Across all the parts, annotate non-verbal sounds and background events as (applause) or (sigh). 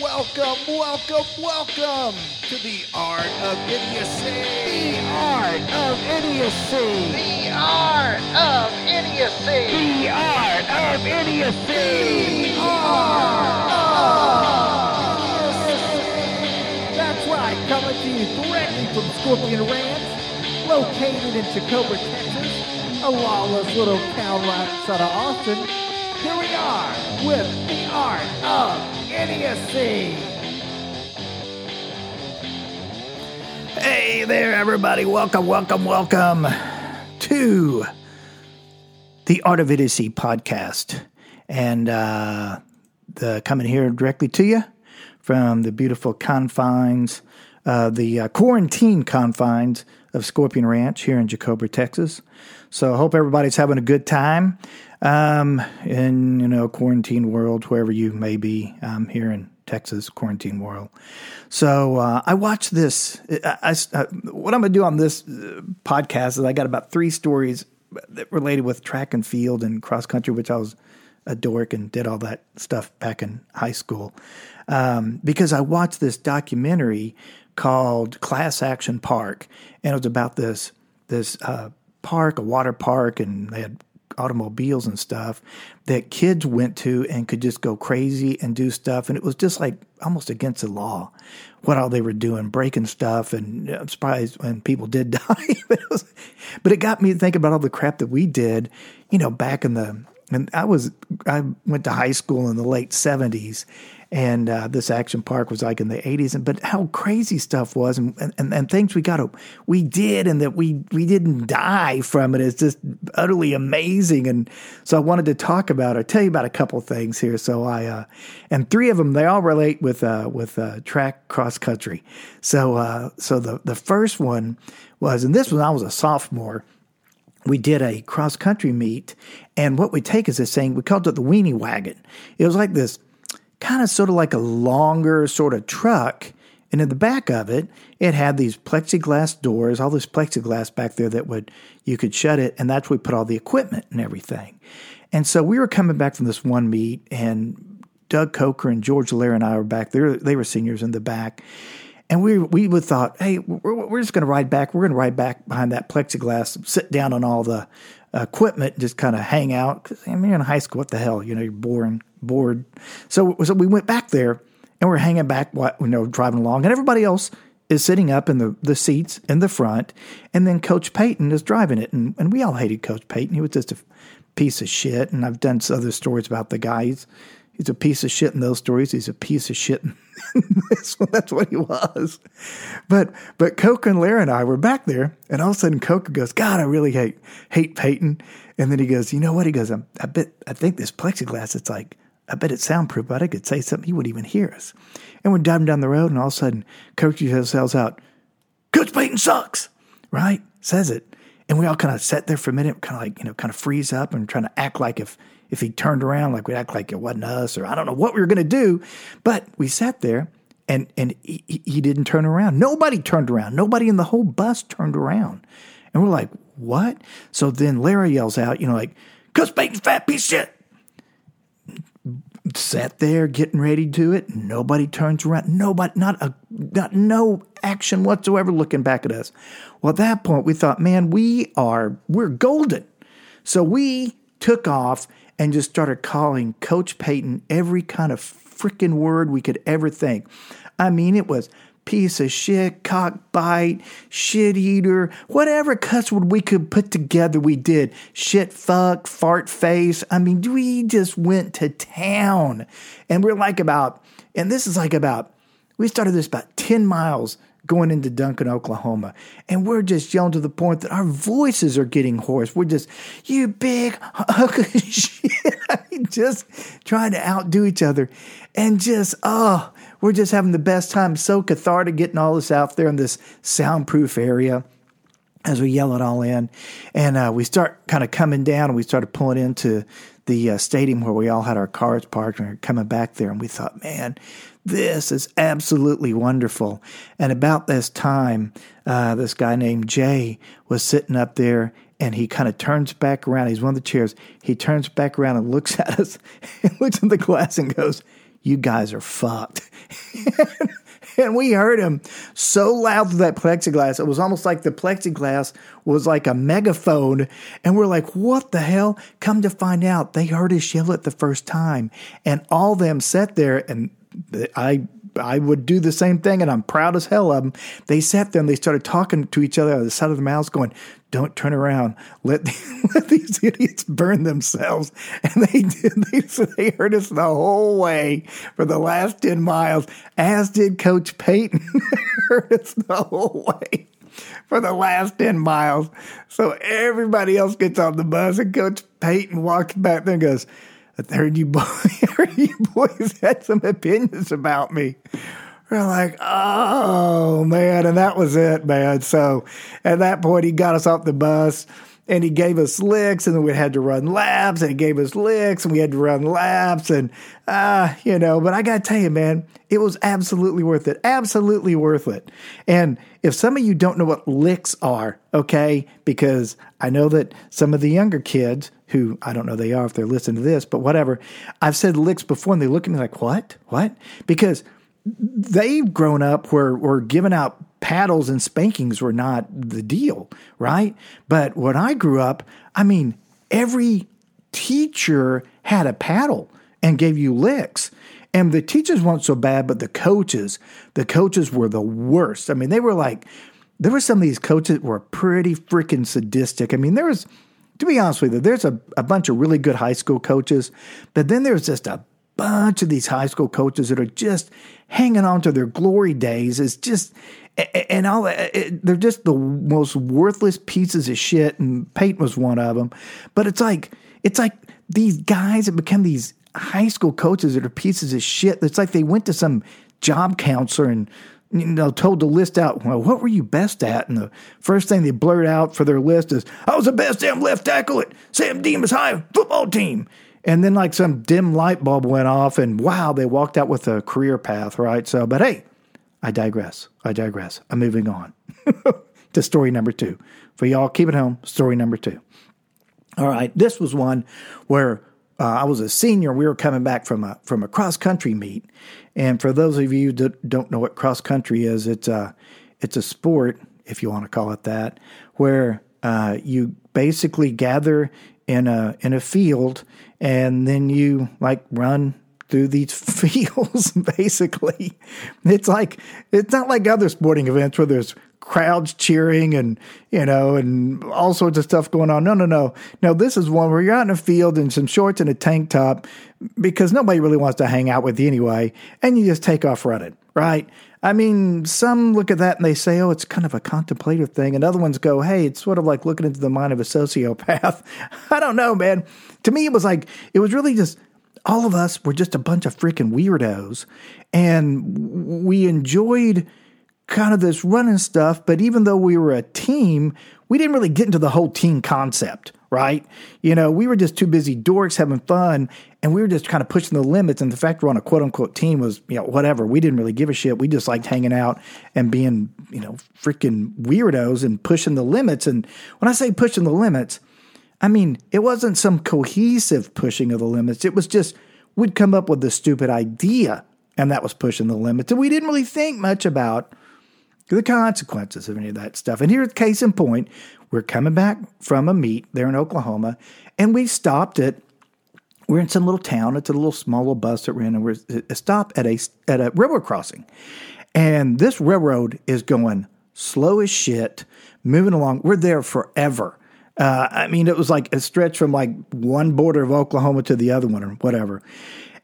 Welcome, welcome, welcome to the Art of Idiocy. The art of idiocy. The art of idiocy. The art of idiocy. That's right, coming to you directly from Scorpion Ranch, located in Chicopee, Texas, a lawless little town right outside of Austin. Here we are with the Art of Idiocy. Hey there, everybody. Welcome, welcome, welcome to the Art of Idiocy podcast. And uh, the coming here directly to you from the beautiful confines, uh, the uh, quarantine confines of Scorpion Ranch here in Jacoba, Texas. So I hope everybody's having a good time um, in you know quarantine world, wherever you may be um, here in Texas quarantine world. So uh, I watched this. I, I, what I'm going to do on this uh, podcast is I got about three stories related with track and field and cross country, which I was a dork and did all that stuff back in high school. Um, because I watched this documentary called Class Action Park, and it was about this this uh, park, a water park, and they had automobiles and stuff that kids went to and could just go crazy and do stuff, and it was just like almost against the law what all they were doing, breaking stuff, and I'm surprised when people did (laughs) die. but, it was, but it got me to think about all the crap that we did, you know, back in the and I was I went to high school in the late '70s, and uh, this action park was like in the 80s and but how crazy stuff was and, and, and things we got to we did and that we we didn't die from it. Is just utterly amazing. And so i wanted to talk about it tell you about a couple things here. So i uh, and three of them they all relate with uh, with uh, track cross country. So uh, so the the first one was and this was i was a sophomore. We did a cross country meet, and what we take is this thing we called it the weenie wagon. It was like this kind of sort of like a longer sort of truck. And in the back of it, it had these plexiglass doors, all this plexiglass back there that would you could shut it, and that's where we put all the equipment and everything. And so we were coming back from this one meet, and Doug Coker and George Lair and I were back there. They were seniors in the back. And we we would thought, hey, we're, we're just going to ride back. We're going to ride back behind that plexiglass, sit down on all the equipment, just kind of hang out. Because I mean, you're in high school, what the hell? You know, you're boring bored. So, so we went back there and we're hanging back, you know, driving along, and everybody else is sitting up in the, the seats in the front, and then Coach Payton is driving it, and, and we all hated Coach Payton. He was just a piece of shit, and I've done other stories about the guy. He's, he's a piece of shit in those stories. He's a piece of shit (laughs) in this one. That's what he was. But but Coke and Larry and I were back there, and all of a sudden Coke goes, "God, I really hate hate Payton." And then he goes, "You know what?" He goes, "I bet I think this plexiglass. It's like." I bet it's soundproof, but I could say something, he wouldn't even hear us. And we're driving down the road, and all of a sudden, Coach yells out, Coach Payton sucks, right? Says it. And we all kind of sat there for a minute, kind of like, you know, kind of freeze up and trying to act like if, if he turned around, like we'd act like it wasn't us, or I don't know what we were going to do. But we sat there, and, and he, he didn't turn around. Nobody turned around. Nobody in the whole bus turned around. And we're like, what? So then Larry yells out, you know, like, Coach Payton's fat piece of shit sat there getting ready to it. Nobody turns around. Nobody, not a, not no action whatsoever looking back at us. Well, at that point, we thought, man, we are, we're golden. So we took off and just started calling Coach Payton every kind of freaking word we could ever think. I mean, it was piece of shit, cockbite, shit eater, whatever cuss word we could put together, we did. Shit fuck, fart face. I mean, we just went to town. And we're like about, and this is like about, we started this about 10 miles going into Duncan, Oklahoma. And we're just yelling to the point that our voices are getting hoarse. We're just, you big hunk of (laughs) shit. (laughs) Just trying to outdo each other. And just, oh, we're just having the best time. So cathartic getting all this out there in this soundproof area as we yell it all in. And uh, we start kind of coming down and we started pulling into the uh, stadium where we all had our cars parked and we coming back there. And we thought, man, this is absolutely wonderful. And about this time, uh, this guy named Jay was sitting up there and he kind of turns back around. He's one of the chairs. He turns back around and looks (laughs) at us and looks in the glass and goes, you guys are fucked. (laughs) and we heard him so loud through that plexiglass. It was almost like the plexiglass was like a megaphone. And we're like, what the hell? Come to find out, they heard us yell it the first time. And all them sat there and I I would do the same thing, and I'm proud as hell of them. They sat there and they started talking to each other on the side of the mouths, going, "Don't turn around. Let, the, (laughs) let these idiots burn themselves." And they did. They, they heard us the whole way for the last ten miles, as did Coach Payton. (laughs) heard us the whole way for the last 10 miles. So everybody else gets on the bus, and Coach Payton walks back there and goes, I heard you, boy, (laughs) heard you boys had some opinions about me. We're like, oh man, and that was it, man. So at that point, he got us off the bus and he gave us licks, and then we had to run laps, and he gave us licks, and we had to run laps, and uh, you know. But I gotta tell you, man, it was absolutely worth it, absolutely worth it. And if some of you don't know what licks are, okay, because I know that some of the younger kids who I don't know they are if they're listening to this, but whatever. I've said licks before and they look at me like, what? What? Because they've grown up where we're giving out paddles and spankings were not the deal, right? But when I grew up, I mean, every teacher had a paddle and gave you licks. And the teachers weren't so bad, but the coaches, the coaches were the worst. I mean, they were like, there were some of these coaches were pretty freaking sadistic. I mean, there was to be honest with you, there's a, a bunch of really good high school coaches, but then there's just a bunch of these high school coaches that are just hanging on to their glory days. is just, and all they're just the most worthless pieces of shit. And Peyton was one of them. But it's like, it's like these guys that become these high school coaches that are pieces of shit. It's like they went to some job counselor and you know, told to list out, well, what were you best at? And the first thing they blurt out for their list is, I was the best damn left tackle at San Dimas High football team. And then like some dim light bulb went off and wow, they walked out with a career path, right? So, but hey, I digress. I digress. I'm moving on (laughs) to story number two. For y'all, keep it home. Story number two. All right, this was one where uh, I was a senior. We were coming back from a from a cross country meet, and for those of you that don't know what cross country is, it's a it's a sport, if you want to call it that, where uh, you basically gather in a in a field, and then you like run through these (laughs) fields. basically, it's like it's not like other sporting events where there's crowds cheering and you know and all sorts of stuff going on. No, no, no, no. This is one where you're out in a field in some shorts and a tank top because nobody really wants to hang out with you anyway, and you just take off running, right? I mean, some look at that and they say, "Oh, it's kind of a contemplative thing," and other ones go, "Hey, it's sort of like looking into the mind of a sociopath." (laughs) I don't know, man. To me, it was like it was really just all of us were just a bunch of freaking weirdos, and we enjoyed kind of this running stuff. But even though we were a team, we didn't really get into the whole team concept, right? You know, we were just too busy dorks having fun and we were just kind of pushing the limits. And the fact we're on a quote unquote team was, you know, whatever. We didn't really give a shit. We just liked hanging out and being, you know, freaking weirdos and pushing the limits. And when I say pushing the limits, I mean, it wasn't some cohesive pushing of the limits. It was just, we'd come up with this stupid idea and that was pushing the limits. And we didn't really think much about the consequences of any of that stuff. And here's case in point we're coming back from a meet there in Oklahoma, and we stopped at we're in some little town. It's a little small little bus that in, and we're a stop at a at a railroad crossing. And this railroad is going slow as shit, moving along. We're there forever. Uh, I mean, it was like a stretch from like one border of Oklahoma to the other one, or whatever.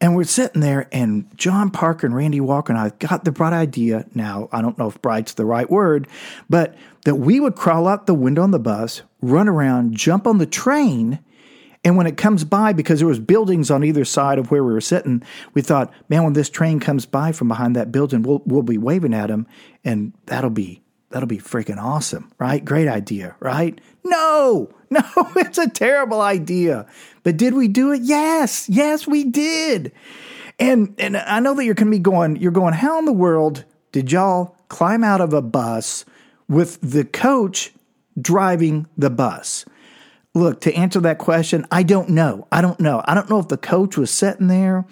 And we're sitting there, and John Parker and Randy Walker and I got the bright idea. Now, I don't know if bright's the right word, but that we would crawl out the window on the bus, run around, jump on the train, and when it comes by, because there was buildings on either side of where we were sitting, we thought, man, when this train comes by from behind that building, we'll we'll be waving at him, and that'll be that'll be freaking awesome, right? Great idea, right? No, (laughs) no, it's a terrible idea. But did we do it? Yes, yes, we did. And and I know that you're gonna be going, you're going, how in the world did y'all climb out of a bus with the coach driving the bus? Look, to answer that question, I don't know. I don't know. I don't know if the coach was sitting there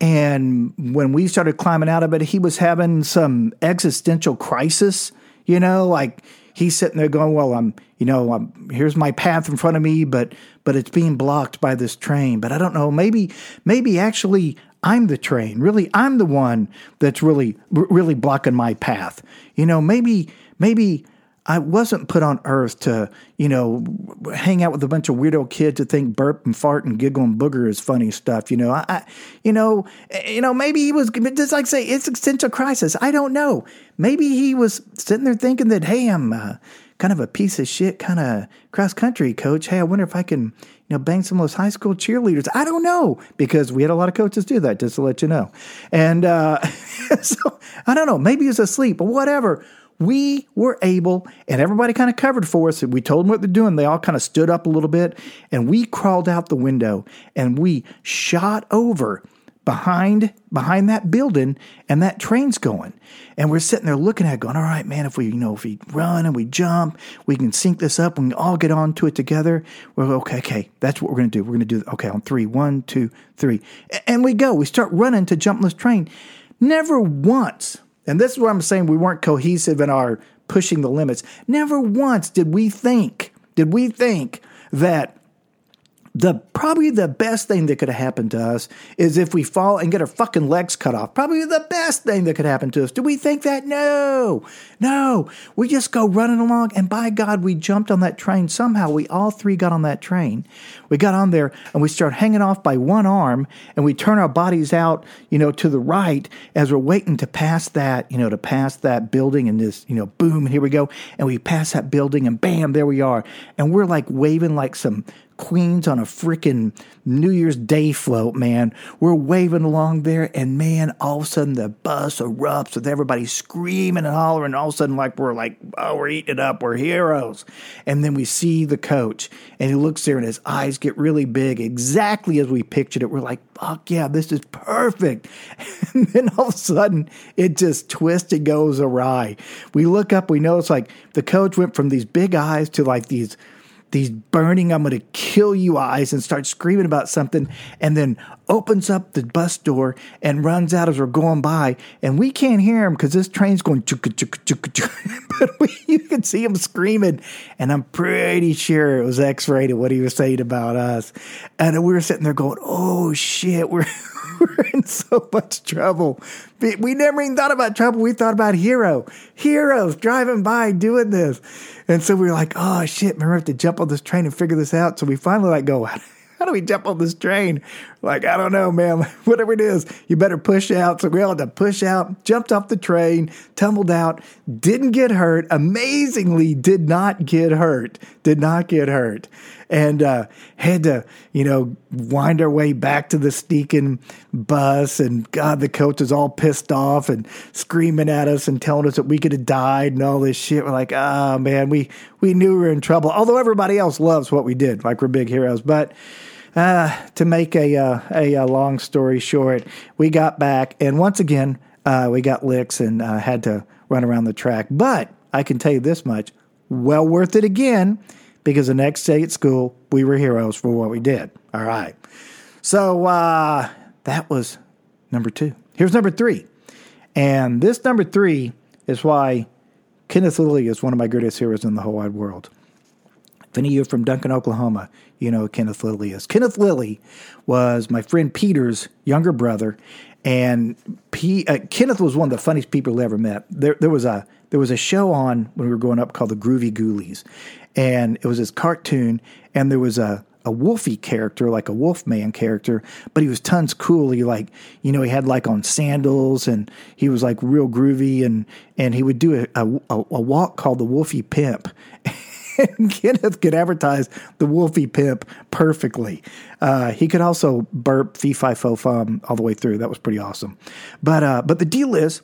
And when we started climbing out of it, he was having some existential crisis, you know, like he's sitting there going, "Well, I'm, you know, I'm, here's my path in front of me, but but it's being blocked by this train. But I don't know, maybe maybe actually I'm the train. Really, I'm the one that's really really blocking my path. You know, maybe maybe I wasn't put on earth to, you know, hang out with a bunch of weirdo kids to think burp and fart and giggle and booger is funny stuff. You know, I, I you know, you know, maybe he was just like say it's existential crisis. I don't know. Maybe he was sitting there thinking that, hey, I'm uh, kind of a piece of shit kind of cross country coach. Hey, I wonder if I can, you know, bang some of those high school cheerleaders. I don't know because we had a lot of coaches do that, just to let you know. And uh, (laughs) so I don't know. Maybe he's asleep, but whatever we were able, and everybody kind of covered for us. We told them what they're doing. They all kind of stood up a little bit, and we crawled out the window and we shot over behind behind that building, and that train's going. And we're sitting there looking at it, going, "All right, man. If we, you know, if we run and we jump, we can sync this up. We can all get onto it together. We're okay. Okay, that's what we're going to do. We're going to do okay on three, one, two, three, and we go. We start running to jump this train. Never once and this is what I'm saying we weren't cohesive in our pushing the limits. Never once did we think, did we think that the probably the best thing that could have happened to us is if we fall and get our fucking legs cut off. Probably the best thing that could happen to us. Do we think that? No, no. We just go running along, and by God, we jumped on that train. Somehow, we all three got on that train. We got on there, and we start hanging off by one arm, and we turn our bodies out, you know, to the right as we're waiting to pass that, you know, to pass that building, and this, you know, boom, here we go, and we pass that building, and bam, there we are, and we're like waving like some Queens on a freaking New Year's Day float, man. We're waving along there, and man, all of a sudden the bus erupts with everybody screaming and hollering. All of a sudden, like we're like, oh, we're eating it up, we're heroes. And then we see the coach, and he looks there, and his eyes get really big, exactly as we pictured it. We're like, fuck yeah, this is perfect. (laughs) And then all of a sudden, it just twists and goes awry. We look up, we know it's like the coach went from these big eyes to like these these burning, I'm going to kill you eyes and starts screaming about something and then opens up the bus door and runs out as we're going by. And we can't hear him because this train's going (laughs) but we, you can see him screaming. And I'm pretty sure it was X rated what he was saying about us. And we were sitting there going, oh shit, we're. (laughs) we're in so much trouble. We never even thought about trouble. We thought about hero, heroes driving by doing this. And so we were like, oh shit, remember we have to jump on this train and figure this out. So we finally like go, how do we jump on this train? Like, I don't know, man. (laughs) Whatever it is, you better push out. So we all had to push out, jumped off the train, tumbled out, didn't get hurt. Amazingly, did not get hurt. Did not get hurt. And uh, had to, you know, wind our way back to the sneaking bus. And God, the coach was all pissed off and screaming at us and telling us that we could have died and all this shit. We're like, oh, man, we, we knew we were in trouble. Although everybody else loves what we did, like we're big heroes. But uh, to make a, uh, a, a long story short, we got back, and once again, uh, we got licks and uh, had to run around the track. But I can tell you this much: well worth it again, because the next day at school, we were heroes for what we did. All right, so uh, that was number two. Here's number three, and this number three is why Kenneth Lilly is one of my greatest heroes in the whole wide world. If any of you from Duncan, Oklahoma, you know Kenneth Lilly is. Kenneth Lilly was my friend Peter's younger brother, and P, uh, Kenneth was one of the funniest people I ever met. There, there was a there was a show on when we were growing up called the Groovie Goolies, and it was this cartoon, and there was a a wolfy character, like a wolfman character, but he was tons cool. He like, you know, he had like on sandals and he was like real groovy and, and he would do a, a, a walk called the Wolfie Pimp. (laughs) Kenneth could advertise the Wolfie Pimp perfectly. Uh, he could also burp fee fi fo fum all the way through. That was pretty awesome. But uh, but the deal is,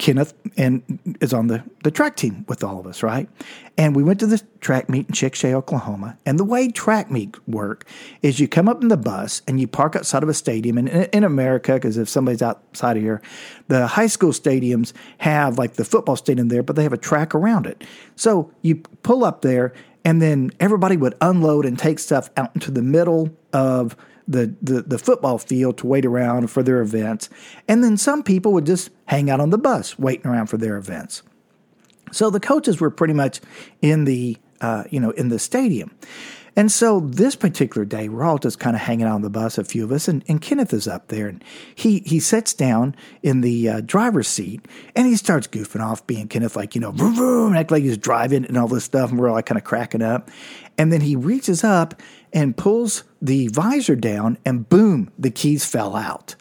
Kenneth and is on the, the track team with all of us, right? And we went to the track meet in Chickasha, Oklahoma. And the way track meet work is you come up in the bus and you park outside of a stadium. And in, in America, because if somebody's outside of here, the high school stadiums have like the football stadium there, but they have a track around it. So you pull up there and then everybody would unload and take stuff out into the middle of the, the, the football field to wait around for their events. And then some people would just hang out on the bus waiting around for their events. So the coaches were pretty much in the uh, you know in the stadium. And so this particular day, we're all just kind of hanging out on the bus, a few of us, and, and Kenneth is up there, and he he sits down in the uh, driver's seat, and he starts goofing off, being Kenneth like you know, vroom, vroom, act like he's driving and all this stuff, and we're all like kind of cracking up, and then he reaches up and pulls the visor down, and boom, the keys fell out.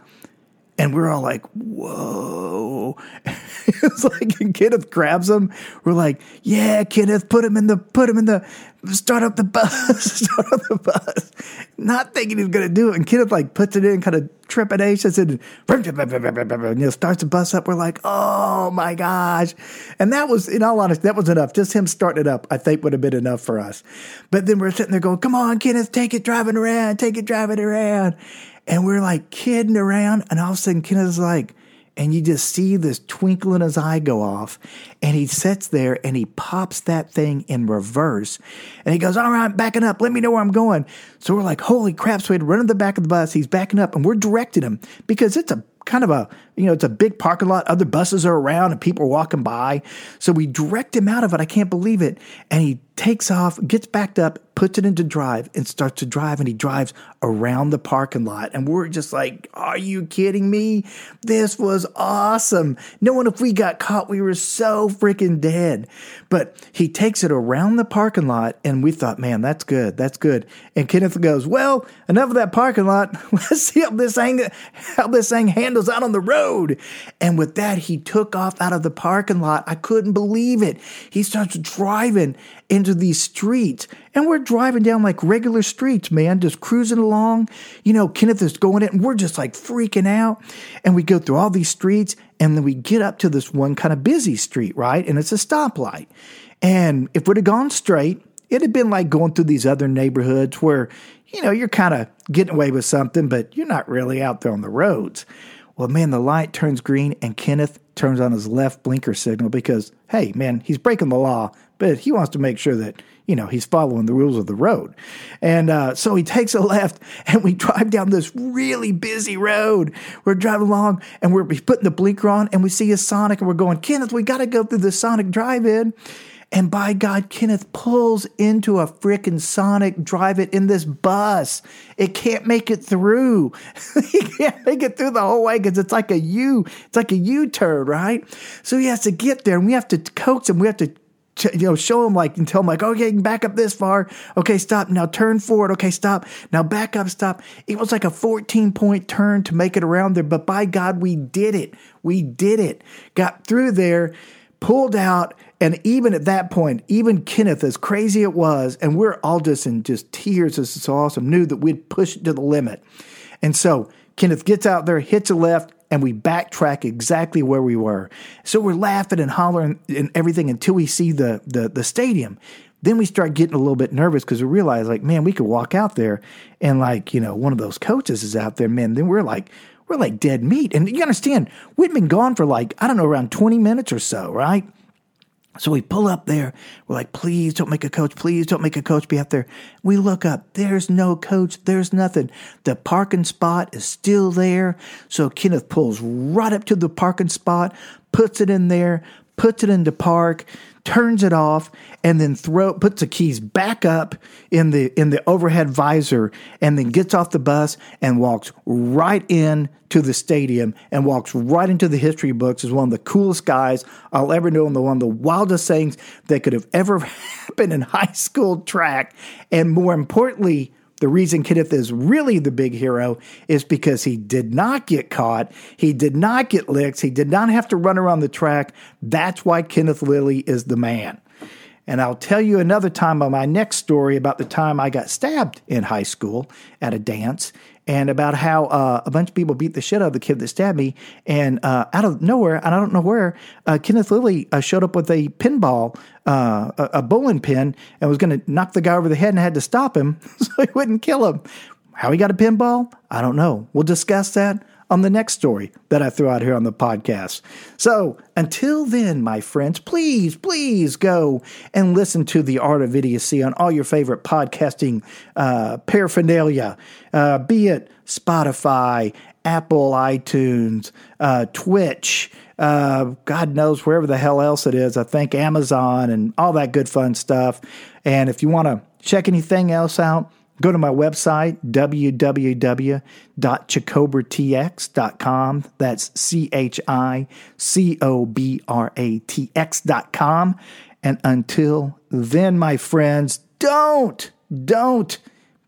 And we're all like, whoa. (laughs) it's like (laughs) Kenneth grabs him. We're like, yeah, Kenneth, put him in the, put him in the, start up the bus, (laughs) start up the bus. Not thinking he's going to do it. And Kenneth like puts it in kind of trepidation and, you know, starts the bus up. We're like, oh my gosh. And that was, in all honesty, that was enough. Just him starting it up, I think would have been enough for us. But then we're sitting there going, come on, Kenneth, take it driving around, take it driving around. And we're like kidding around, and all of a sudden Kenneth's like, and you just see this twinkle in his eye go off, and he sits there and he pops that thing in reverse, and he goes, "All right, I'm backing up. Let me know where I'm going." So we're like, "Holy crap!" So we had to run to the back of the bus. He's backing up, and we're directing him because it's a kind of a you know it's a big parking lot other buses are around and people are walking by so we direct him out of it i can't believe it and he takes off gets backed up puts it into drive and starts to drive and he drives around the parking lot. And we're just like are you kidding me? This was awesome. Knowing if we got caught we were so freaking dead. But he takes it around the parking lot and we thought man that's good. That's good. And kenneth goes well enough of that parking lot. (laughs) Let's see how this thing how this thing handles out on the road. And with that he took off out of the parking lot. I couldn't believe it. He starts driving into these streets and we're driving down like regular streets, man, just cruising along. You know, Kenneth is going in and we're just like freaking out. And we go through all these streets and then we get up to this one kind of busy street, right? And it's a stoplight. And if we'd have gone straight, it'd have been like going through these other neighborhoods where, you know, you're kind of getting away with something, but you're not really out there on the roads. Well, man, the light turns green and Kenneth turns on his left blinker signal because, hey, man, he's breaking the law, but he wants to make sure that you know, he's following the rules of the road. And uh, so he (laughs) takes a left and we drive down this really busy road. We're driving along and we're putting the blinker on and we see a Sonic and we're going, Kenneth, we got to go through the Sonic drive in. And by God, Kenneth pulls into a freaking Sonic drive it in this bus. It can't make it through. (laughs) he can't make it through the whole way because it's like a U. It's like a U turn, right? So he has to get there and we have to coax him. We have to you know, show him like and tell him like, oh, okay, you can back up this far. Okay, stop. Now turn forward. Okay, stop. Now back up, stop. It was like a 14 point turn to make it around there, but by God, we did it. We did it. Got through there, pulled out, and even at that point, even Kenneth, as crazy it was, and we're all just in just tears. This is so awesome. Knew that we'd pushed to the limit, and so Kenneth gets out there, hits a left, and we backtrack exactly where we were. So we're laughing and hollering and everything until we see the the, the stadium. Then we start getting a little bit nervous because we realize, like, man, we could walk out there and like, you know, one of those coaches is out there, man. Then we're like, we're like dead meat. And you understand, we'd been gone for like, I don't know, around 20 minutes or so, right? So we pull up there. We're like, please don't make a coach. Please don't make a coach be out there. We look up. There's no coach. There's nothing. The parking spot is still there. So Kenneth pulls right up to the parking spot, puts it in there, puts it into park, turns it off, and then throw puts the keys back up in the in the overhead visor, and then gets off the bus and walks right in to the stadium and walks right into the history books as one of the coolest guys I'll ever know and the one of the wildest things that could have ever (laughs) happened in high school track, and more importantly the reason Kenneth is really the big hero is because he did not get caught. He did not get licks. He did not have to run around the track. That's why Kenneth Lilly is the man. And I'll tell you another time on my next story about the time I got stabbed in high school at a dance and about how uh, a bunch of people beat the shit out of the kid that stabbed me. And uh, out of nowhere, and I don't know where, uh, Kenneth Lilly uh, showed up with a pinball, uh, a, a, bowling pin, and was going to knock the guy over the head and had to stop him (laughs) so he wouldn't kill him. How he got a pinball? I don't know. We'll discuss that on the next story that I throw out here on the podcast. So until then, my friends, please, please go and listen to The Art of Idiocy on all your favorite podcasting uh, paraphernalia, uh, be it Spotify, Apple, iTunes, uh, Twitch, uh, God knows wherever the hell else it is. I think Amazon and all that good fun stuff. And if you want to check anything else out, go to my website, www.chicobertx.com. That's C H I C O B R A T X.com. And until then, my friends, don't, don't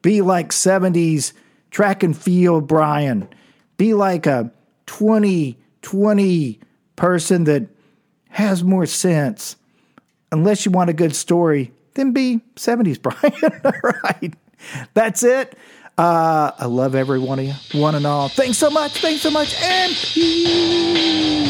be like 70s track and field Brian. Be like a 2020 person that has more sense. Unless you want a good story, then be 70s (laughs) Brian. all right. That's it. Uh, I love every one of you, one and all. Thanks so much. Thanks so much. And peace.